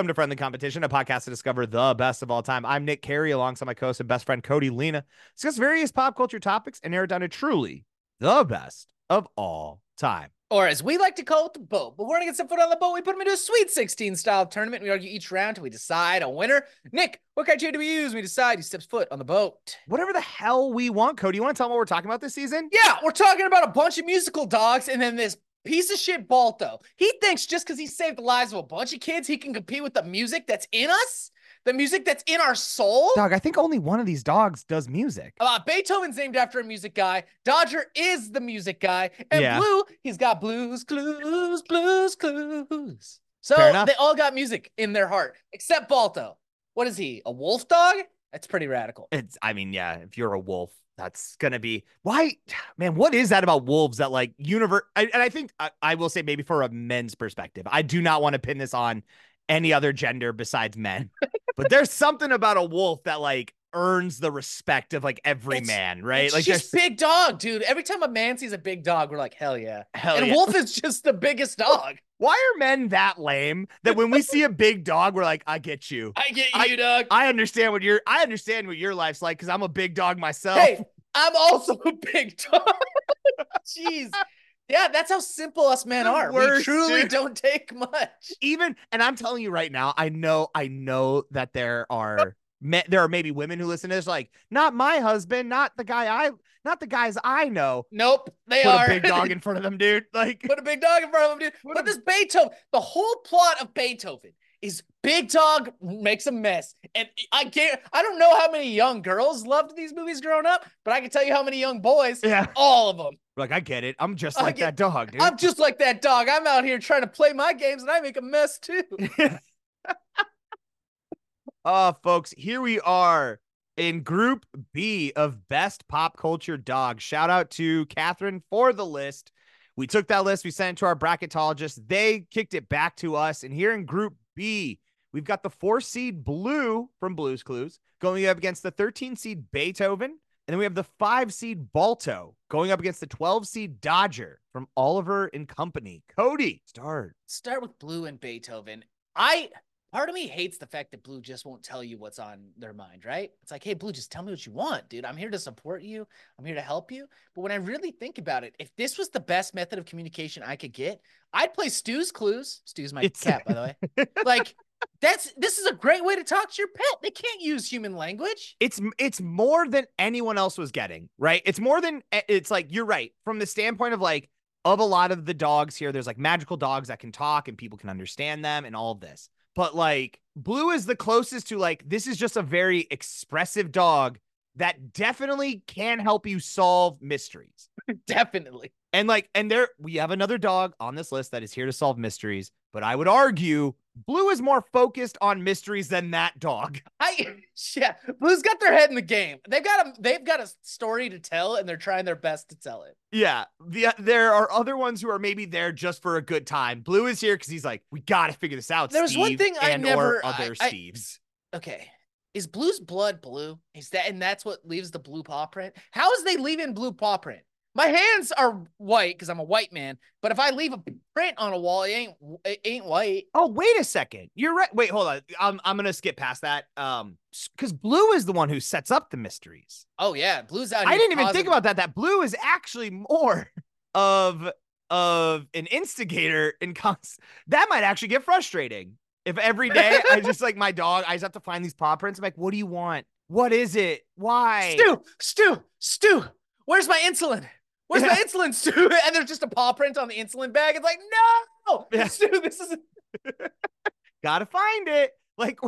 Welcome to Friendly Competition, a podcast to discover the best of all time. I'm Nick Carey, alongside my co-host and best friend Cody Lena. Discuss various pop culture topics and narrow down to truly the best of all time. Or as we like to call it, the boat. But we're gonna get some foot on the boat. We put them into a Sweet 16 style tournament. We argue each round till we decide a winner. Nick, what criteria do we use? We decide who steps foot on the boat. Whatever the hell we want, Cody. You want to tell them what we're talking about this season? Yeah, we're talking about a bunch of musical dogs, and then this piece of shit Balto. He thinks just because he saved the lives of a bunch of kids, he can compete with the music that's in us, the music that's in our soul. Dog, I think only one of these dogs does music. Uh, Beethoven's named after a music guy. Dodger is the music guy. And Yeah. Blue, he's got blues, clues, blues, clues. So they all got music in their heart, except Balto. What is he? A wolf dog? That's pretty radical. It's, I mean, yeah, if you're a wolf, that's gonna be why, man. What is that about wolves that like universe? And I think I, I will say maybe for a men's perspective, I do not want to pin this on any other gender besides men, but there's something about a wolf that like earns the respect of like every It's- man, right? Like just big dog, dude. Every time a man sees a big dog, we're like, hell yeah. hell and yeah. Wolf is just the biggest dog. Why are men that lame that when we see a big dog, we're like, I get you. I get I- you, dog. I understand what your I understand what your life's like because I'm a big dog myself. Hey, I'm also a big dog. Jeez. Yeah, that's how simple us men The are. we truly dude. don't take much. even and I'm telling you right now, I know I know that there are me, there are maybe women who listen to this like not my husband, not the guy I not the guys I know. Nope, they Put are. a big dog in front of them, dude. Like Put a big dog in front of them dude. Put But a- this Beethoven, the whole plot of Beethoven is big dog makes a mess. And I can't, I don't know how many young girls loved these movies growing up, but I can tell you how many young boys, yeah, all of them. like I get it. I'm just like get- that dog, dude. I'm just like that dog. I'm out here trying to play my games and I make a mess too. Uh, folks, here we are in Group B of Best Pop Culture Dog. Shout out to Catherine for the list. We took that list, we sent it to our bracketologist. They kicked it back to us. And here in Group B, we've got the four seed Blue from Blues Clues going up against the 13 seed Beethoven. And then we have the five seed Balto going up against the 12 seed Dodger from Oliver and Company. Cody, start. Start with Blue and Beethoven. I part of me hates the fact that Blue just won't tell you what's on their mind, right? It's like, hey, Blue, just tell me what you want, dude. I'm here to support you. I'm here to help you. But when I really think about it, if this was the best method of communication I could get, I'd play Stu's Clues. Stu's my It's- cat, by the way. like, that's this is a great way to talk to your pet. They can't use human language. it's it's more than anyone else was getting, right? It's more than eh, it's like you're right from the standpoint of like of a lot of the dogs here. There's like magical dogs that can talk and people can understand them and all of this. But like Blue is the closest to like this is just a very expressive dog that definitely can help you solve mysteries. Definitely. And like, and there we have another dog on this list that is here to solve mysteries. But I would argue Blue is more focused on mysteries than that dog. I yeah, Blue's got their head in the game. They've got a they've got a story to tell, and they're trying their best to tell it. Yeah, the, there are other ones who are maybe there just for a good time. Blue is here because he's like, we got to figure this out. There was one thing I never- other I- I- Steves. Okay. Is Blue's blood blue? Is that and that's what leaves the blue paw print? How is they leaving blue paw print? My hands are white because I'm a white man, but if I leave a print on a wall, it ain't it ain't white. Oh, wait a second. You're right. Wait, hold on. I'm I'm gonna skip past that. Um, because Blue is the one who sets up the mysteries. Oh yeah, blue's out. I didn't even think about that. That Blue is actually more of of an instigator in cons. That might actually get frustrating if every day I just like my dog. I just have to find these paw prints. I'm like, what do you want? What is it? Why? Stu, Stu, Stu. Where's my insulin? Where's my insulin, Stu? And there's just a paw print on the insulin bag. It's like, no, Yeah. Stu, this is gotta find it. Like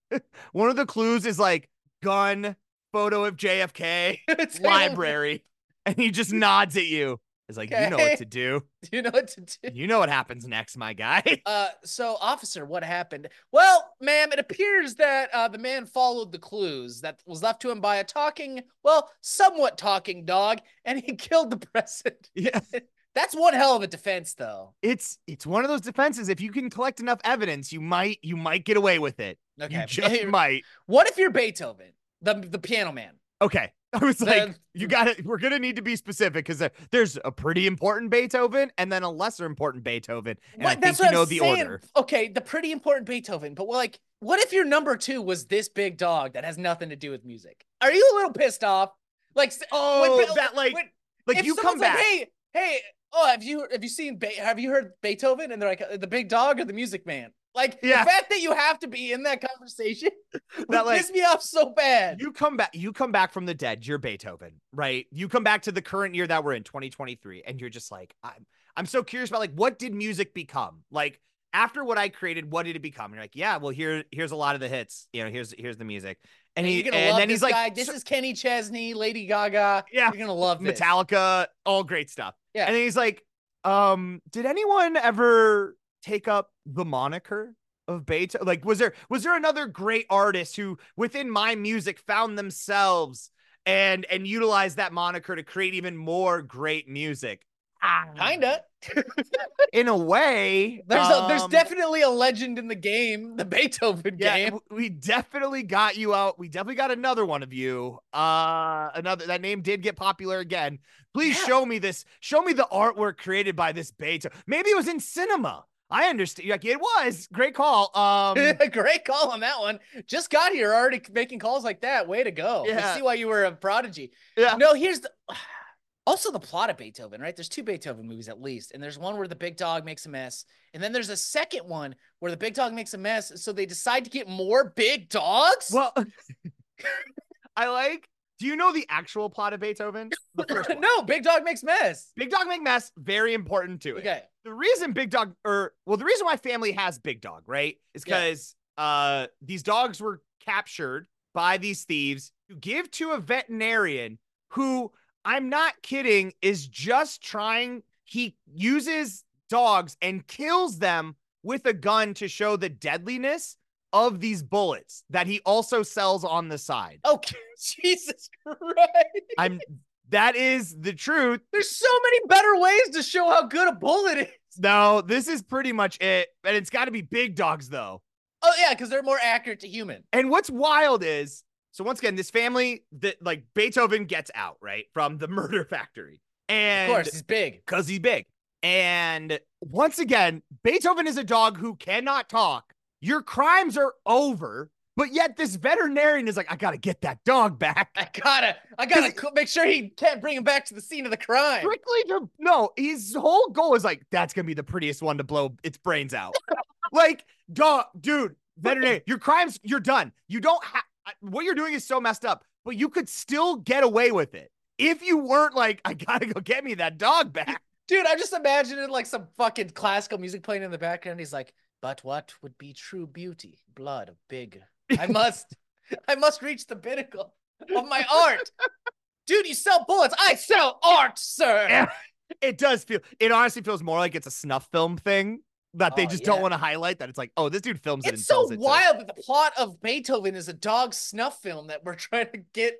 one of the clues is like gun, photo of JFK, it's library, and he just nods at you. It's like you know what to do. Do you know what to do? You know what happens next, my guy. Uh, so officer, what happened? Well, ma'am, it appears that uh, the man followed the clues that was left to him by a talking, well, somewhat talking dog, and he killed the president. yeah, That's one hell of a defense, though. it's it's one of those defenses. If you can collect enough evidence, you might you might get away with it. Okay, You just might. what if you're Beethoven, the the piano man? Okay, I was like, you got to We're gonna need to be specific because there's a pretty important Beethoven and then a lesser important Beethoven, and I think you know I'm the saying. order. Okay, the pretty important Beethoven, but like, what if your number two was this big dog that has nothing to do with music? Are you a little pissed off? Like, Oh, when that like, when- like you come someone's like, back. hey, hey, oh, have you have you seen Be- have you heard Beethoven? And they're like, "Uh, the big dog or the Music Man? Like, Yeah. the fact that you have to be in that conversation That, like, piss me off so bad. you come back you come back from the dead you're beethoven right you come back to the current year that we're in 2023 and you're just like i'm i'm so curious about like what did music become like after what i created what did it become and you're like yeah well here here's a lot of the hits you know here's here's the music and he and then he's like. This is Kenny Chesney, Lady Gaga. yeah You're gonna love this. metallica all great stuff Yeah. and then he's like um did anyone ever take up the moniker of Beethoven? Like, was there was there another great artist who, within my music, found themselves and and utilized that moniker to create even more great music? Kinda. in a way. There's a, there's um, definitely a legend in the game, the Beethoven yeah, game. we definitely got you out. We definitely got another one of you. Uh, another that name did get popular again. Please Yeah. show me this. Show me the artwork created by this Beethoven. Maybe it was in cinema. I understand. Like it was. Great call. Um, Great call on that one. Just got here already making calls like that. Way to go. Yeah. I see why you were a prodigy. Yeah. No, here's the also the plot of Beethoven, right? There's two Beethoven movies at least. And there's one where the big dog makes a mess. And then there's a second one where the big dog makes a mess. So they decide to get more big dogs. well, I like. Do you know the actual plot of Beethoven? The first one. no, big dog makes mess. Big Dog Make Mess, very important to it. Okay. the reason Big Dog or well, the reason why family has Big Dog, right? Is Yeah. because uh these dogs were captured by these thieves to give to a veterinarian who I'm not kidding is just trying he uses dogs and kills them with a gun to show the deadliness of these bullets that he also sells on the side. Okay. Jesus Christ. I'm that is the truth. There's so many better ways to show how good a bullet is. No, this is pretty much it. And it's got to be big dogs though. Oh yeah, because they're more accurate to human. And what's wild is so once again, this family that like Beethoven gets out, right? From the murder factory. And Of course, he's big. because he's big. And once again, Beethoven is a dog who cannot talk. Your crimes are over, but yet this veterinarian is like, I gotta get that dog back. I gotta, I gotta co- make sure he can't bring him back to the scene of the crime. Strictly to no, his whole goal is like, that's gonna be the prettiest one to blow its brains out. like, dog, dude, veterinarian, your crimes, you're done. You don't have what you're doing is so messed up, but you could still get away with it if you weren't like, I gotta go get me that dog back. Dude, I'm just imagining like some fucking classical music playing in the background. He's like, but what would be true beauty? Blood of big. I must, I must reach the pinnacle of my art. Dude, you sell bullets. I sell art, sir. It does feel. It honestly feels more like it's a snuff film thing that they Oh, just yeah. don't want to highlight. That it's like, oh, this dude films it It's so it. wild that the plot of Beethoven is a dog snuff film that we're trying to get.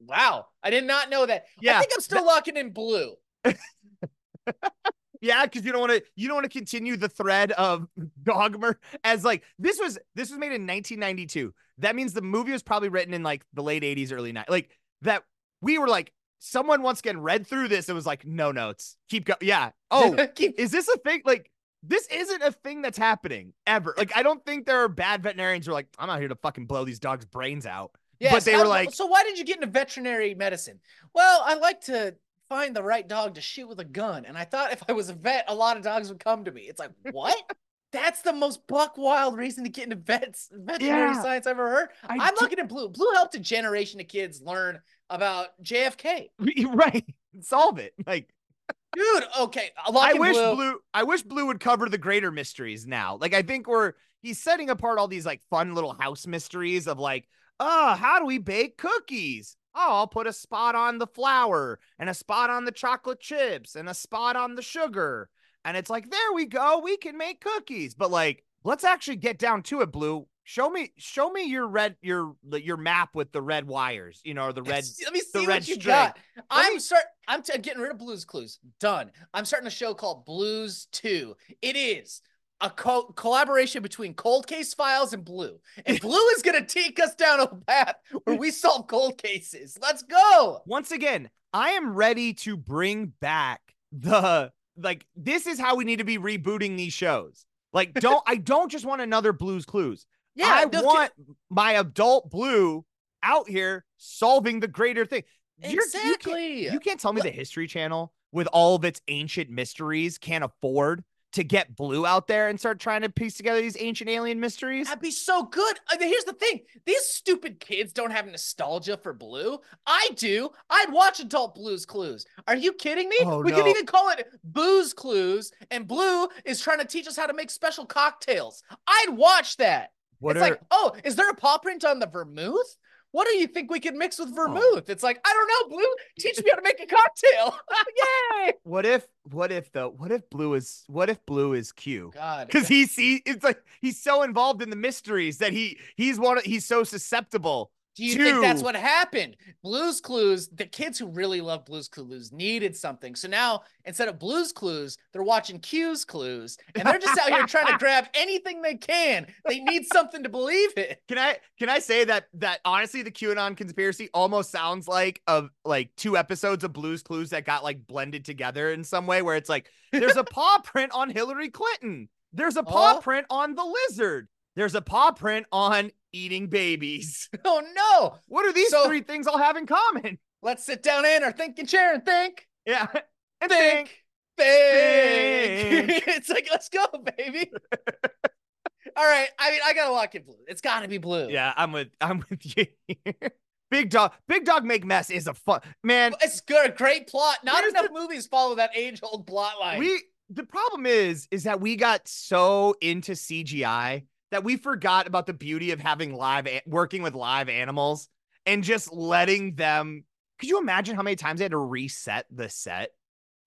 Wow, I did not know that. Yeah, I think I'm still locking in blue. Yeah, because you don't want to. You don't want to continue the thread of Dogmer as like this was. This was made in 1992. That means the movie was probably written in like the late 80s, early 90s. Like that. We were like, someone once again read through this. It was like, no notes. Keep going. Yeah. Oh, Keep- is this a thing? Like, this isn't a thing that's happening ever. Like, I don't think there are bad veterinarians who are like, I'm out here to fucking blow these dogs' brains out. Yeah, but they were like- so why did you get into veterinary medicine? Well, I like to find the right dog to shoot with a gun, and I thought if I was a vet, a lot of dogs would come to me. It's like what? That's the most buck wild reason to get into vets veterinary Yeah. science I've ever heard. I I'm do- looking at Blue. Blue helped a generation of kids learn about JFK. right. Solve it. Like, Dude, okay, I wish Blue. I wish Blue would cover the greater mysteries now. Like I think we're he's setting apart all these like fun little house mysteries of like, oh, how do we bake cookies? Oh, I'll put a spot on the flour and a spot on the chocolate chips and a spot on the sugar. And it's like, there we go, we can make cookies. But like, let's actually get down to it, Blue. Show me, show me your red, your your map with the red wires, you know, or the red. Let me see the red what you string. got. I'm me- start. I'm t- getting rid of Blues Clues. Done. I'm starting a show called Blues Two. It is a co- collaboration between Cold Case Files and Blue. And Blue is going to take us down a path where we solve cold cases. Let's go. Once again, I am ready to bring back the like this is how we need to be rebooting these shows. Like don't I don't just want another Blues Clues. Yeah, I those want my adult blue out here solving the greater thing. You're- you can't- exactly. You can't tell me the History Channel with all of its ancient mysteries can't afford to get Blue out there and start trying to piece together these ancient alien mysteries. That'd be so good. I mean, here's the thing: these stupid kids don't have nostalgia for Blue. I do. I'd watch Adult Blues Clues. Are you kidding me? Oh, we could even call it Booze Clues, and Blue is trying to teach us how to make special cocktails. I'd watch that. What it's are like, oh, is there a paw print on the vermouth? What do you think we could mix Oh. with vermouth? It's like, I don't know, Blue. Teach me how to make a cocktail. Yay! what if what if though what if Blue is what if Blue is Q? God, Because he see it's like he's so involved in the mysteries that he he's one he's so susceptible. Do you think that's what happened? Blues Clues, the kids who really love Blues Clues needed something. So now instead of Blues Clues, they're watching Q's Clues and they're just out here trying to grab anything they can. They need something to believe in. Can I can I say that that honestly the QAnon conspiracy almost sounds like of like two episodes of Blues Clues that got like blended together in some way where it's like there's a paw print on Hillary Clinton. There's a paw Oh. print on the lizard. There's a paw print on eating babies. Oh no. What are these So- three things all have in common? Let's sit down in our thinking chair and think. Yeah. And Think. think. Think. it's like, let's go, baby. All right. I mean, I gotta lock in blue. It's gotta be blue. Yeah, I'm with I'm with you. Big dog, big dog make mess is a fun man. It's good, a great plot. Not enough movies follow that age-old plot line. We the problem is is that we got so into CGI that we forgot about the beauty of having live working with live animals and just letting them. Could you imagine how many times they had to reset the set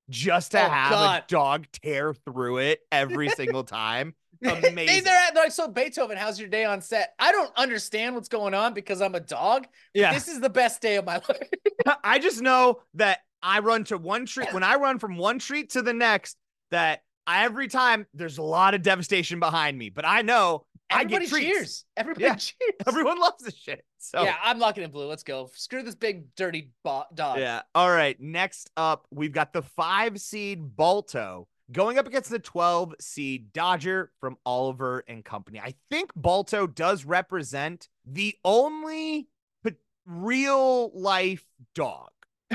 just to Oh, have God. a dog tear through it every single time? They- Amazing. They're, at- they're like, so Beethoven, how's your day on set? I don't understand what's going on because I'm a dog. Yeah. This is the best day of my life. I just know that I run to one treat when I run from one treat to the next. That I, every time there's a lot of devastation behind me, but I know Everybody cheers. Everybody Yeah. cheers. Everyone loves this shit. So Yeah, I'm locking in blue. Let's go. Screw this big dirty bo- dog. yeah. All right. Next up, we've got the five seed Balto going up against the 12 seed Dodger from Oliver and Company. I think Balto does represent the only real life dog,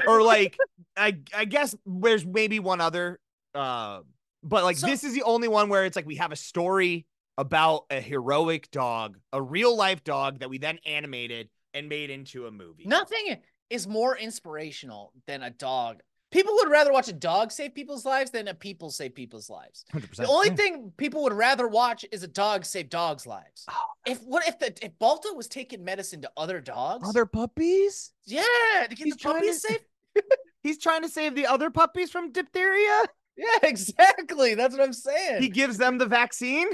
or like I I guess there's maybe one other, uh, but like So- this is the only one where it's like we have a story about a heroic dog, a real life dog that we then animated and made into a movie. Nothing is more inspirational than a dog. People would rather watch a dog save people's lives than a people save people's lives. 100%. The only thing people would rather watch is a dog save dogs' lives. Oh, If what if the if Balto was taking medicine to other dogs? other puppies? yeah, to get He's the puppies to- safe. He's trying to save the other puppies from diphtheria. Yeah, exactly. That's what I'm saying. He gives them the vaccine.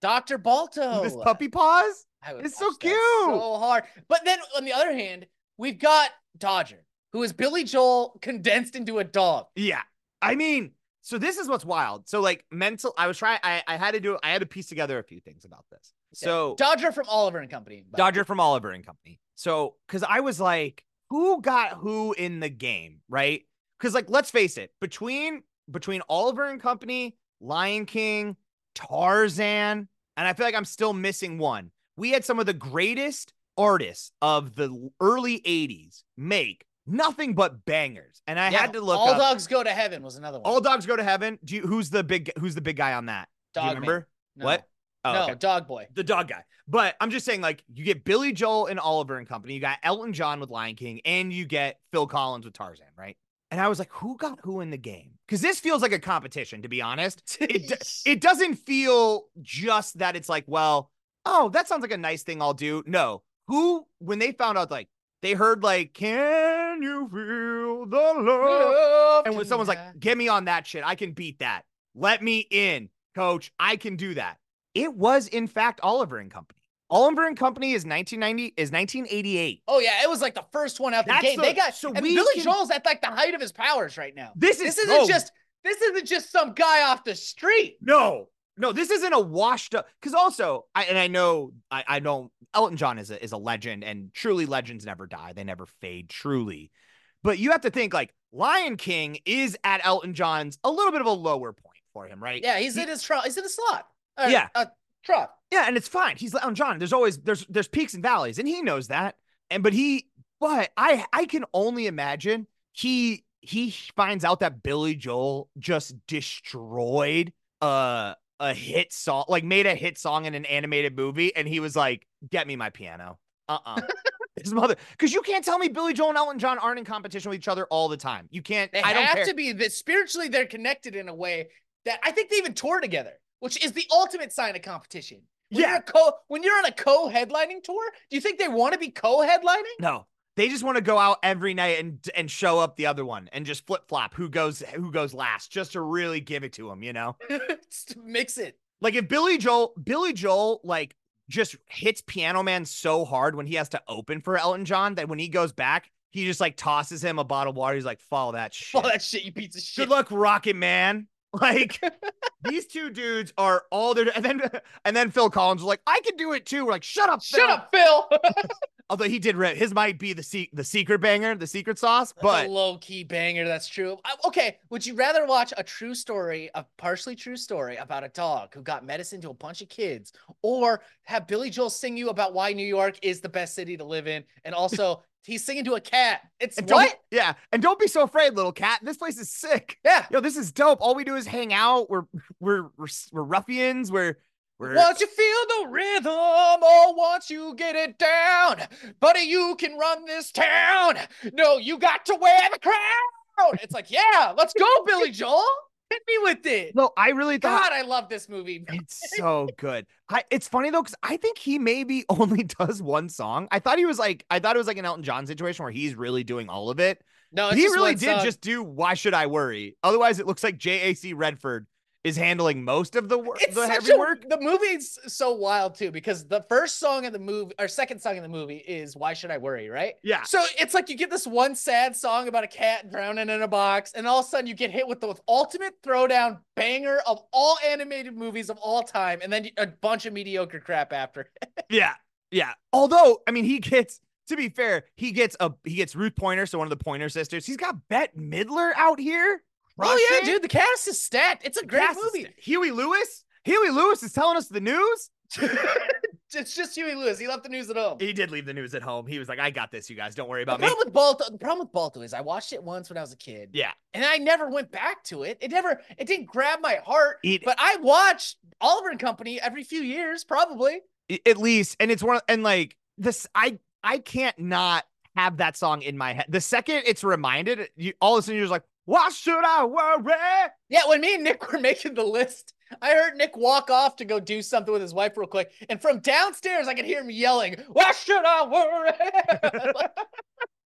Dr. Balto. This puppy paws. It's so cute. So hard. But then on the other hand, we've got Dodger, who is Billy Joel condensed into a dog. Yeah. I mean, so this is what's wild. So like mental, I was trying, I, I had to do, I had to piece together a few things about this. So Dodger from Oliver and Company. Dodger from Oliver and Company. So, cause I was like, who got who in the game, right? Cause like, let's face it, between between Oliver and Company, Lion King, Tarzan, and I feel like I'm still missing one. We had some of the greatest artists of the early 80s make nothing but bangers. And I Yeah, had to look All up Dogs Go to Heaven was another one. All Dogs Go to Heaven. Do you who's the big who's the big guy on that? Do you remember? No. What? Oh, no, okay Dog Boy. the dog guy. But I'm just saying, like, you get Billy Joel and Oliver and Company, you got Elton John with Lion King, and you get Phil Collins with Tarzan, right? And I was like, who got who in the game? Because this feels like a competition, to be honest. It it doesn't feel just that it's like, well, oh, that sounds like a nice thing I'll do. No, who when they found out, like, they heard like, can you feel the love? And when someone's like, get me on that shit, I can beat that. Let me in, coach. I can do that. It was, in fact, Oliver and Company. Oliver and Company is 1990, is 1988. Oh yeah, it was like the first one out the That's game. the- they got so and we Billy can- Joel's at like the height of his powers right now. This is This isn't oh, just this isn't just some guy off the street. no. No, this isn't a washed up. Because also, I and I know I, I know Elton John is a is a legend, and truly legends never die; they never fade. Truly, but you have to think like Lion King is at Elton John's a little bit of a lower point for him, right? Yeah, he's He- in his trot. He's in a slot. Uh, Yeah. a trot. Yeah, and it's fine. He's Elton John. There's always there's there's peaks and valleys, and he knows that. And but he but I I can only imagine he he finds out that Billy Joel just destroyed uh a hit song, like made a hit song in an animated movie, and he was like, "Get me my piano." Uh-uh. His mother, because you can't tell me Billy Joel and Elton John aren't in competition with each other all the time. You can't. They I don't have care. to be that spiritually they're connected in a way that I think they even tour together, which is the ultimate sign of competition. When Yeah. you're co when you're on a co-headlining tour, do you think they want to be co-headlining? No, they just want to go out every night and and show up the other one and just flip flop who goes who goes last, just to really give it to him. You know, mix it. like if Billy Joel Billy Joel like just hits Piano Man so hard when he has to open for Elton John that when he goes back, he just like tosses him a bottle of water. He's like, "Follow that shit." All that shit, you piece of shit. Good luck, Rocket Man. Like these two dudes are all there, and then and then Phil Collins was like, "I can do it too." We're like, "Shut up, Shut Phil." up, Phil. Although he did, rip, his might be the se- the secret banger, the secret sauce, That's but low key banger. That's true. I- Okay, would you rather watch a true story, a partially true story about a dog who got medicine to a bunch of kids, or have Billy Joel sing you about why New York is the best city to live in, and also he's singing to a cat? It's And what? Yeah, and don't be so afraid, little cat. This place is sick. Yeah. Yo, this is dope. All we do is hang out. We're we're we're, we're ruffians. We're we're Once you feel the rhythm, oh, once you get it down, buddy, you can run this town. No, you got to wear the crown. It's like, yeah, let's go, Billy Joel. Hit me with it. no. I really thought God, I love this movie. it's so good. I, it's funny though because I think he maybe only does one song. I thought he was like I thought it was like an Elton John situation where he's really doing all of it. No, it's he really did song. just do. Why should I worry? Otherwise, it looks like J.A.C. Redford is handling most of the work. The heavy a, work. The movie's so wild too because the first song in the movie or second song in the movie is "Why Should I Worry," right? Yeah. So it's like you get this one sad song about a cat drowning in a box, and all of a sudden you get hit with the ultimate throwdown banger of all animated movies of all time, and then a bunch of mediocre crap after. Yeah, yeah. Although, I mean, he gets to be fair, he gets a he gets Ruth Pointer, so one of the Pointer sisters. He's got Bette Midler out here. Oh yeah, dude, the cast is stacked. It's a great Cast movie. Huey Lewis. Huey Lewis is telling us the news. it's just Huey Lewis. He left the news at home. He did leave the news at home. He was like, "I got this, you guys. Don't worry The about me." problem with Balto, the problem with Balto is I watched it once when I was a kid. Yeah, and I never went back to it. It never, it didn't grab my heart. It- but I watched Oliver and Company every few years, probably. At least, and it's one. And like this, I I can't not have that song in my head. The second it's reminded, you all of a sudden you're just like, "Why should I worry?" Yeah, when me and Nick were making the list, I heard Nick walk off to go do something with his wife real quick, and from downstairs I could hear him yelling, "Why should I worry?"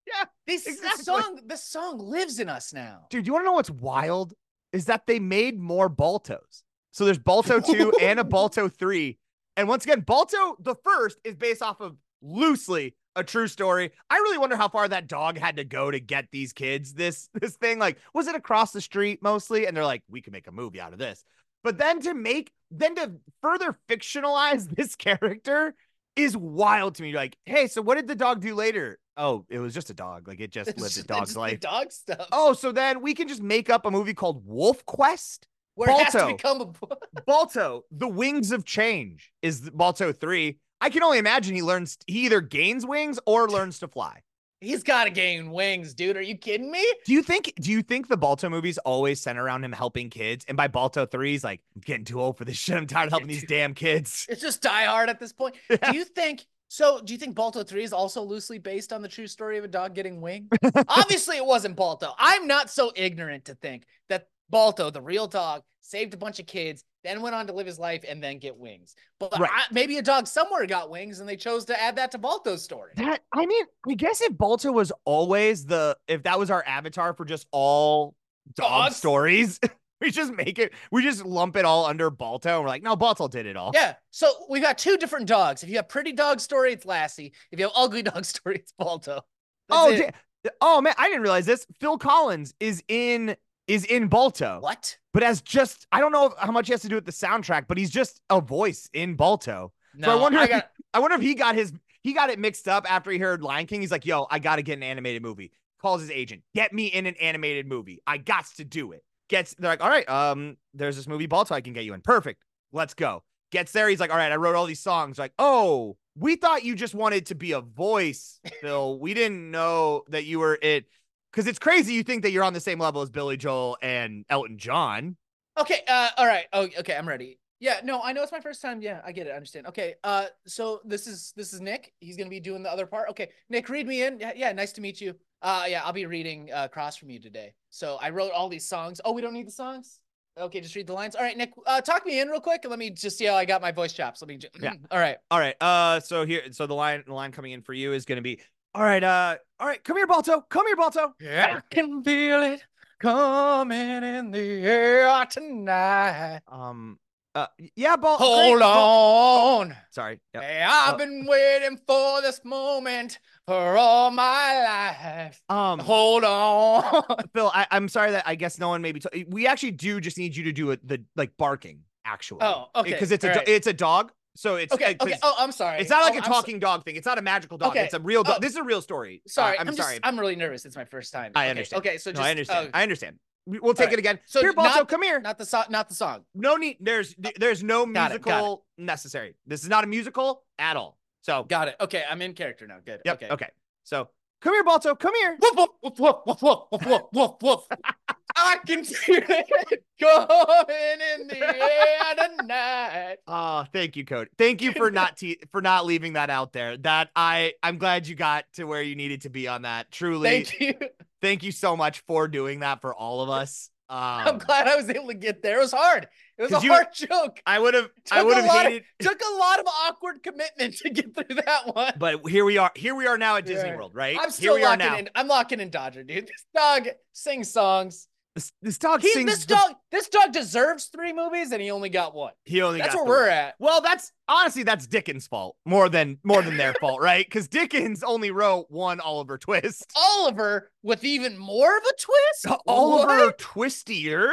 Yeah, this, exactly. song, this song lives in us now. Dude, you want to know what's wild? Is that they made more Baltos. So there's Balto 2 and a Balto 3. And once again, Balto, the first, is based off of loosely a true story. I really wonder how far that dog had to go to get these kids this this thing. Like, was it across the street mostly? And they're like, we can make a movie out of this. But then to make, then to further fictionalize this character is wild to me. Like, hey, so what did the dog do later? Oh, it was just a dog. Like, it just It's lived a dog's life. dog stuff. Oh, so then we can just make up a movie called Wolf Quest. where it has to Balto. become a Balto, The Wings of Change is the- Balto 3. I can only imagine he learns he either gains wings or learns to fly. He's got to gain wings, dude. Are you kidding me? Do you think do you think the Balto movies always center around him helping kids? And by Balto 3, he's like, I'm getting too old for this shit. I'm tired of helping these damn kids. It's just Die Hard at this point. Yeah. Do you think so? Do you think Balto 3 is also loosely based on the true story of a dog getting wings? Obviously, it wasn't Balto. I'm not so ignorant to think that Balto, the real dog, saved a bunch of kids, then went on to live his life and then get wings. But Right. I- maybe a dog somewhere got wings and they chose to add that to Balto's story. That I mean, I guess if Balto was always the if that was our avatar for just all dog Dogs? stories, we just make it, we just lump it all under Balto. And we're like, no, Balto did it all. Yeah. So we've got two different dogs. If you have pretty dog story, it's Lassie. If you have ugly dog story, it's Balto. That's oh, it. oh man, I didn't realize this. Phil Collins is in is in Balto. What? But as just I don't know how much he has to do with the soundtrack, but he's just a voice in Balto. No, So I wonder I if- got I wonder if he got his he got it mixed up after he heard Lion King. He's like, "Yo, I got to get an animated movie." Calls his agent, "Get me in an animated movie. I got to do it." Gets they're like, "All right, um, there's this movie Balto I can get you in. Perfect. Let's go." Gets there, he's like, "All right, I wrote all these songs." Like, "Oh, we thought you just wanted to be a voice, Phil. we didn't know that you were it." Because it's crazy you think that you're on the same level as Billy Joel and Elton John. Okay, uh all right. Oh, okay, I'm ready. Yeah, no, I know it's my first time. Yeah, I get it. I understand. Okay, uh so this is this is Nick. He's going to be doing the other part. Okay, Nick, read me in. Yeah, yeah, nice to meet you. Uh yeah, I'll be reading uh across from you today. So I wrote all these songs. Oh, we don't need the songs? Okay, just read the lines. All right, Nick, uh talk me in real quick let me just see how I got my voice chops. Let me just, Yeah. All right. All right. Uh, so here, so the line, the line coming in for you is going to be, all right. Uh, all right. Come here, Balto. Come here, Balto. Yeah. I can feel it coming in the air tonight. Um. Uh. Yeah, Balto. Hold on. Sorry. Yep. Hey, I've Uh, been waiting for this moment for all my life. Um. Hold on. Phil, I, I'm sorry that I guess no one maybe. T- we actually do just need you to do it. The like barking actually. Oh, okay, Because it's a all do- right. it's a dog. So it's okay. Okay. Oh, I'm sorry. It's not like oh, a talking so- dog thing. It's not a magical dog. Okay. It's a real dog. Oh. This is a real story. Sorry. Uh, I'm, I'm, sorry. Just, I'm really nervous. It's my first time. I understand. Okay. So just, no, I understand. Oh. I understand. We'll take right. it again. So here, Balto, not, come here. Not the song. Not the song. No need. There's uh, there's no got musical it, it. necessary. This is not a musical at all. So got it. Okay, I'm in character now. Good. Yep. Okay. Okay. So come here, Balto. Come here. Woof woof woof woof woof woof woof woof. I can feel it going in the air tonight. oh thank you cody thank you for not te- for not leaving that out there that i i'm glad you got to where you needed to be on that truly Thank you. thank you so much for doing that for all of us I'm um, glad I was able to get there. It was hard. It was a you- hard joke. i would have i would a have lot of- hated Took a lot of awkward commitment to get through that one. but here we are here we are now at disney Yeah. world right I'm here still we are locking now in. I'm locking in Dodger, dude. This dog sings songs. This, this dog He, sings this the- dog, this dog deserves three movies, and he only got one. he only That's where we're at. Well, that's honestly that's Dickens' fault more than more than their fault, right? Because Dickens only wrote one Oliver Twist. Oliver with even more of a twist. Oliver What? Twistier.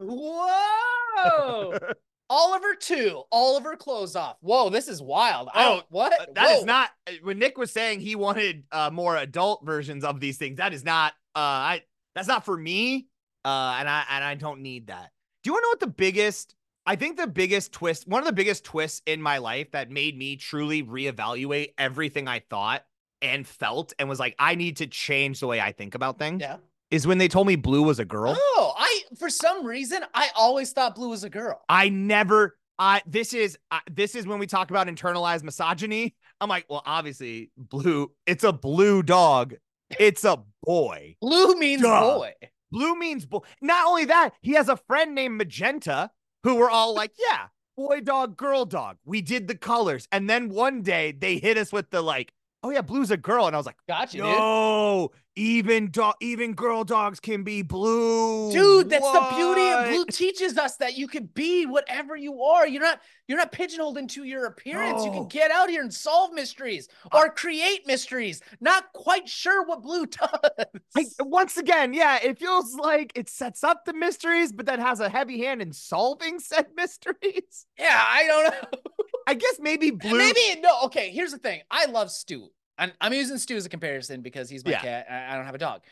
Whoa. Oliver two. Oliver close off. Whoa, this is wild. I Oh, don't, what? Uh, That is Whoa. not uh, when Nick was saying he wanted uh, more adult versions of these things. That is not. Uh, I that's not for me. Uh, and I and I don't need that. Do you want to know what the biggest? I think the biggest twist, one of the biggest twists in my life that made me truly reevaluate everything I thought and felt, and was like, I need to change the way I think about things. Yeah. Is when they told me Blue was a girl. Oh, I for some reason I always thought Blue was a girl. I never. I this is uh, this is when we talk about internalized misogyny. I'm like, well, obviously, blue. It's a blue dog. It's a boy. Blue means Duh. boy. Blue means boy. Not only that, he has a friend named Magenta who were all like, yeah, boy dog, girl dog. We did the colors, and then one day they hit us with the like, oh yeah, blue's a girl, and I was like, Gotcha, dude. no, even dog, even girl dogs can be blue. Dude, that's the beauty of blue teaches us that you can be whatever you are. You're not you're not pigeonholed into your appearance. You can get out here and solve mysteries or create mysteries. Not quite sure what blue does. I, once again, yeah, it feels like it sets up the mysteries, but then has a heavy hand in solving said mysteries. yeah, I don't know. I guess maybe blue. Maybe no. Okay, here's the thing. I love Stu. And I'm using Stu as a comparison because he's my Yeah. cat. I I don't have a dog.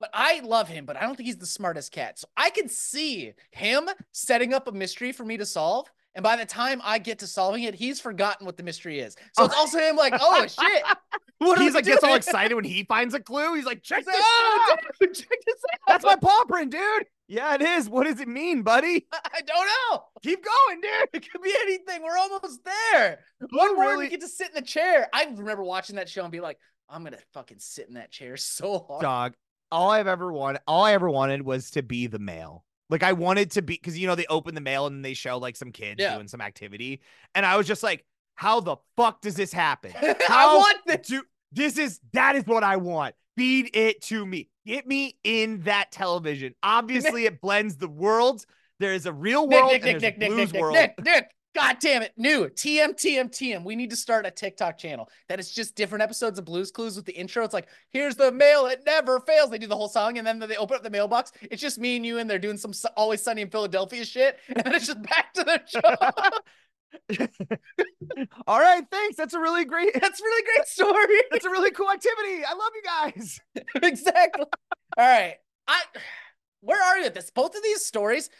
But I love him, but I don't think he's the smartest cat. So I can see him setting up a mystery for me to solve. And by the time I get to solving it, he's forgotten what the mystery is. So oh. it's also him like, oh shit. What He's like gets all excited when he finds a clue. He's like, check He's this like, oh, out. dude, check this out. That's my paw print, dude. Yeah, it is. What does it mean, buddy? I don't know. Keep going, dude. It could be anything. We're almost there. One really- we get to sit in the chair. I remember watching that show and be like, I'm gonna fucking sit in that chair so hard. Dog. All I've ever wanted, all I ever wanted was to be the male. Like I wanted to be, because you know they open the mail and they show like some kids Yeah. doing some activity, and I was just like, how the fuck does this happen? I want this. do this is that is what I want. Feed it to me. Get me in that television. Obviously, it blends the worlds. There is a real world Nick, and Nick, there's Nick, a Nick, blues Nick, Nick, world. Nick, Nick. God damn it. New TM, TM, TM. We need to start a TikTok channel that is just different episodes of Blues Clues with the intro. It's like, here's the mail. It never fails. They do the whole song and then they open up the mailbox. It's just me and you and they're doing some Always Sunny in Philadelphia shit. And then it's just back to their show. All right, thanks. That's a really great. That's a really great story. That's a really cool activity. I love you guys. exactly. All right. I where are you at this? Both of these stories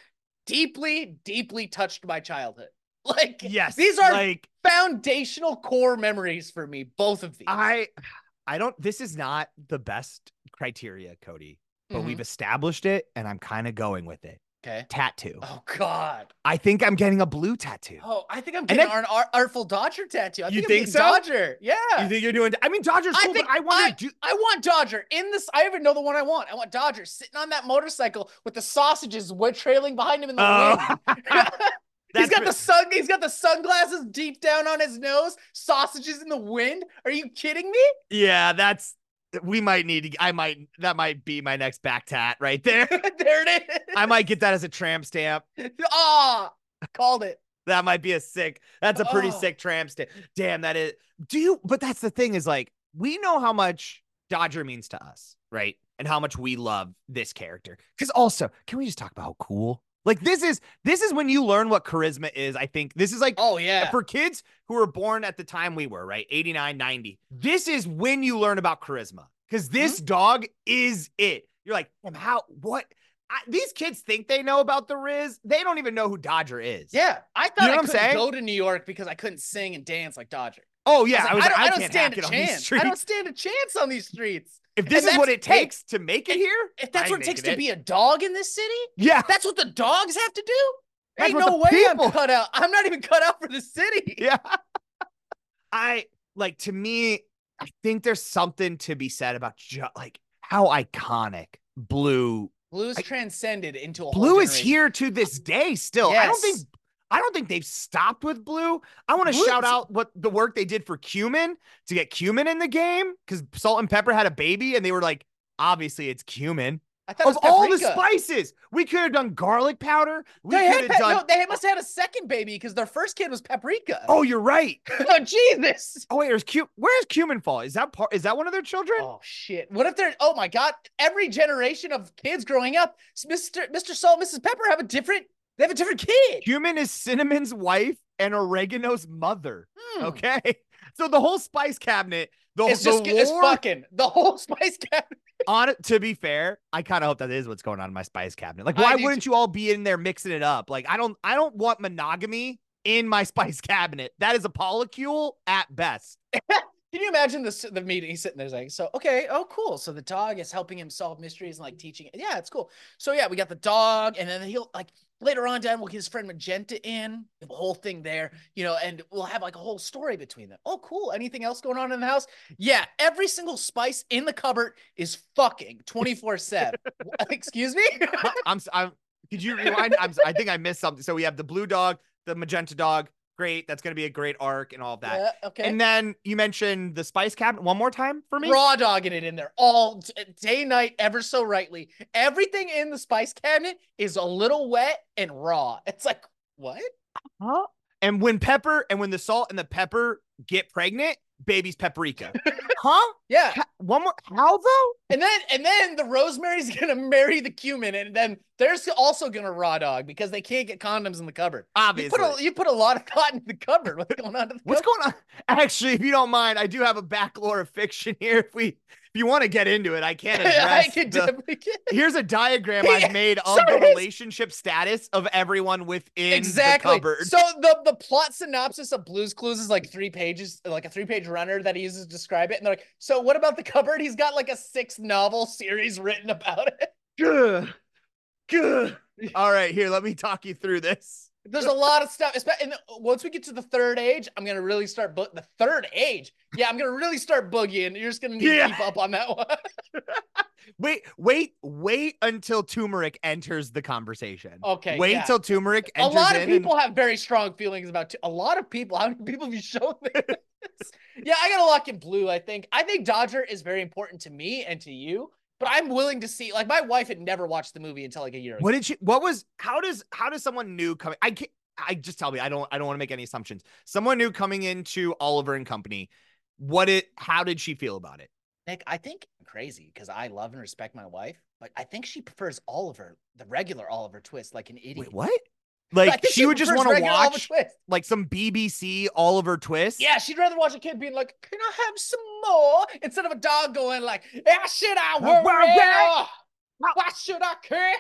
deeply, deeply touched my childhood. Like Yes, these are like foundational core memories for me. Both of these. I. I don't. This is not the best criteria, Cody, but Mhm. we've established it, and I'm kind of going with it. okay. Tattoo. Oh God. I think I'm getting a blue tattoo. Oh, I think I'm getting then- an Ar- Artful Dodger tattoo. I You think, I'm think so? Dodger. Yeah. You think you're doing? I mean, Dodger's I think but I wonder. do, I want Dodger in this. I even know the one I want. I want Dodger sitting on that motorcycle with the sausages trailing behind him in the Oh. wind. He's got the sun. He's got the sunglasses deep down on his nose. Sausages in the wind. Are you kidding me? yeah, that's. We might need to. I might. That might be my next back tat right there. there it is. I might get that as a tramp stamp. Ah, called it. That might be a sick. That's a pretty Oh. sick tramp stamp. Damn, that is. Do you? But that's the thing is like we know how much Dodger means to us, right? And how much we love this character. Because also, can we just talk about how cool? Like this is this is when you learn what charisma is. I think this is like Oh yeah. for kids who were born at the time we were, right? 89, 90. This is when you learn about charisma because this mm-hmm. dog is it. You're like, "Damn, how, what? I, these kids think they know about the Riz. They don't even know who Dodger is. yeah, I thought know I couldn't saying? go to New York because I couldn't sing and dance like Dodger. Oh, yeah. I was, I, like, don't, I don't stand a it on these chance. I don't stand a chance on these streets. If this And is what it hey, takes to make it here, If that's I what it takes to be a dog in this city, yeah. that's what the dogs have to do. That's Ain't no way people- I'm cut out. I'm not even cut out for the city. Yeah. I like to me, I think there's something to be said about ju- like how iconic blue Blue's I- transcended into a Blue is here to this day still. I don't think Yes. I don't think they've stopped with Blue. I want to shout out what the work they did for cumin to get cumin in the game because Salt and Pepper had a baby and they were like, obviously it's cumin. I thought it Of was all the spices, we could have done garlic powder. We They, had pe- done. no, they must have had a second baby because their first kid was paprika. oh, you're right. oh Jesus! Oh wait, there's cu- Where's cumin fall? Is that part? Is that one of their children? Oh shit! What if they're? Oh my god! Every generation of kids growing up, Mr. Mr. Salt, Mrs. Pepper have a different. They have a different kid. Cumin is Cinnamon's wife and Oregano's mother. Hmm. Okay, so the whole spice cabinet, the, It's the just it's fucking the whole spice cabinet. on it to be fair i kind of hope that is what's going on in my spice cabinet like why wouldn't you all be in there mixing it up like i don't i don't want monogamy in my spice cabinet that is a polycule at best Can you imagine this the meeting? He's sitting there like, so okay, oh cool. So the dog is helping him solve mysteries and like teaching. Yeah, it's cool. So yeah, we got the dog, and then he'll like later on down we'll get his friend Magenta in, the whole thing there, you know, and we'll have like a whole story between them. Oh, cool. Anything else going on in the house? Yeah, every single spice in the cupboard is fucking 24-7. Excuse me? i'm s- i'm could you rewind i'm s- i think i missed something so we have the blue dog the magenta dog great that's going to be a great arc and all of that. Yeah, okay. and then you mentioned the spice cabinet one more time for me? Raw dogging it in there all d- day night ever so rightly. Everything in the spice cabinet is a little wet and raw. It's like what? Huh? and when pepper and when the salt and the pepper get pregnant baby's paprika huh yeah Ha- one more how though and then and then the rosemary's gonna marry the cumin and then they're also gonna raw dog because they can't get condoms in the cupboard you obviously put a you put a lot of thought in the cupboard what's going on to the What's cupboard? going on? Actually, if you don't mind, I do have a back lore of fiction here. If we, if you want to get into it, I can I address. the- definitely get here's a diagram I've made of so the relationship status of everyone within exactly the cupboard. so the the plot synopsis of blues clues is like three pages like a three page runner that he uses to describe it and they're like so what about the cupboard he's got like a six novel series written about it Good. Good. All right, here, let me talk you through this. There's a lot of stuff and once we get to the third age i'm gonna really start book the third age yeah i'm gonna really start boogieing you're just gonna need Yeah. to keep up on that one Wait, wait, wait until turmeric enters the conversation. okay wait yeah. till turmeric a lot of and- people have very strong feelings about t- a lot of people how many people have you shown this yeah i gotta lock in blue i think i think dodger is very important to me and to you but i'm willing to see like my wife had never watched the movie until like a year ago What did she? What was? How does? How does someone new come? I can't. I just tell me I don't I don't want to make any assumptions. Someone new coming into Oliver and Company. What it? How did she feel about it? Nick, I think crazy because I love and respect my wife, but I think she prefers Oliver, the regular Oliver Twist, like an idiot. Wait, what? Like she, would just want to watch like some BBC Oliver Twist. Yeah, she'd rather watch a kid being like, "Can I have some more?" instead of a dog going like, "Yeah, should I worry? Why should I care?"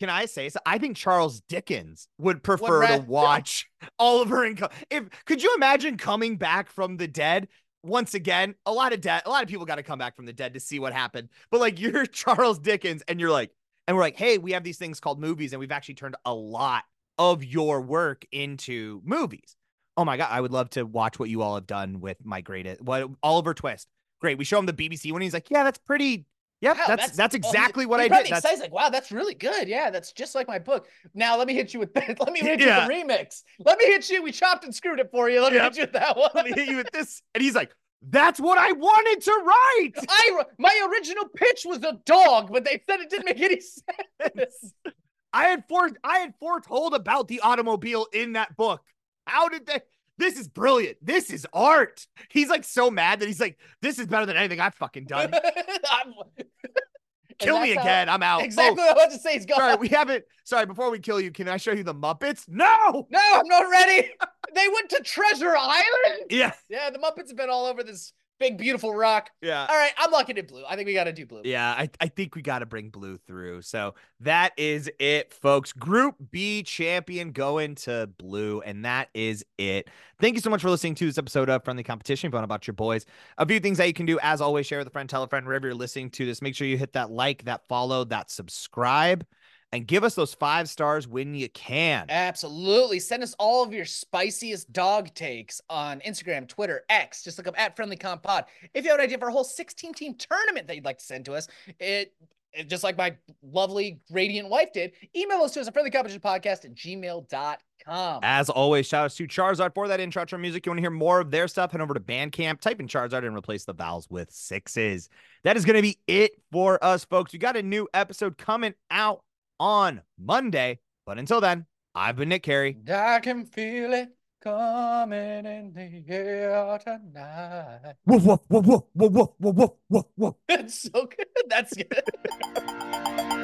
Can I say so? I think Charles Dickens would prefer to watch Oliver and Co- if could you imagine coming back from the dead? Once again, a lot of dead, a lot of people got to come back from the dead to see what happened. But like you're Charles Dickens and you're like, and we're like, hey, we have these things called movies, and we've actually turned a lot of your work into movies. Oh my god, I would love to watch what you all have done with my greatest what Oliver Twist. Great. We show him the BBC one. He's like, yeah, that's pretty. Yep, Wow, that's that's, well, he- exactly what he I did. That's, Says like, "Wow, that's really good. Yeah, that's just like my book." Now let me hit you with that. let me hit Yeah. you with the remix. Let me hit you. We chopped and screwed it for you. Let me Yep. hit you with that one. let me hit you with this. And he's like, that's what I wanted to write. I my original pitch was a dog, but they said it didn't make any sense. I had fore I had foretold about the automobile in that book. How did they? This is brilliant. This is art. He's like so mad that he's like, this is better than anything I've fucking done. Kill me that's how- again. I'm out. Oh, Exactly what I was about to say. He's gone. sorry, we haven't. Sorry, before we kill you, can I show you the Muppets? No. no, I'm not ready. They went to Treasure Island. Yeah. Yeah, the Muppets have been all over this big, beautiful rock. Yeah. All right, I'm locking in blue. I think we got to do blue. Yeah, I, I think we got to bring blue through. So that is it, folks. Group B champion going to blue, and that is it. Thank you so much for listening to this episode of Friendly Competition. Fun about your boys. A few things that you can do, as always, share with a friend, tell a friend, wherever you're listening to this. Make sure you hit that like, that follow, that subscribe, and give us those five stars when you can. Absolutely. Send us all of your spiciest dog takes on Instagram, Twitter, X. Just look up at Friendly Comp Pod. If you have an idea for a whole 16 team tournament that you'd like to send to us, it, just like my lovely radiant wife did, email us to us at friendlycompetitionpodcast at gmail.com. As always, shout outs to Charizard for that intro to music. You want to hear more of their stuff? Head over to Bandcamp, type in Charizard, and replace the vowels with sixes. That is going to be it for us, folks. We got a new episode coming out on Monday. But until then, I've been Nick Carey. I can feel it coming in the air tonight. Woof, woof, woof, woof, woof, woof, woof, woof, woof. That's so good. That's good.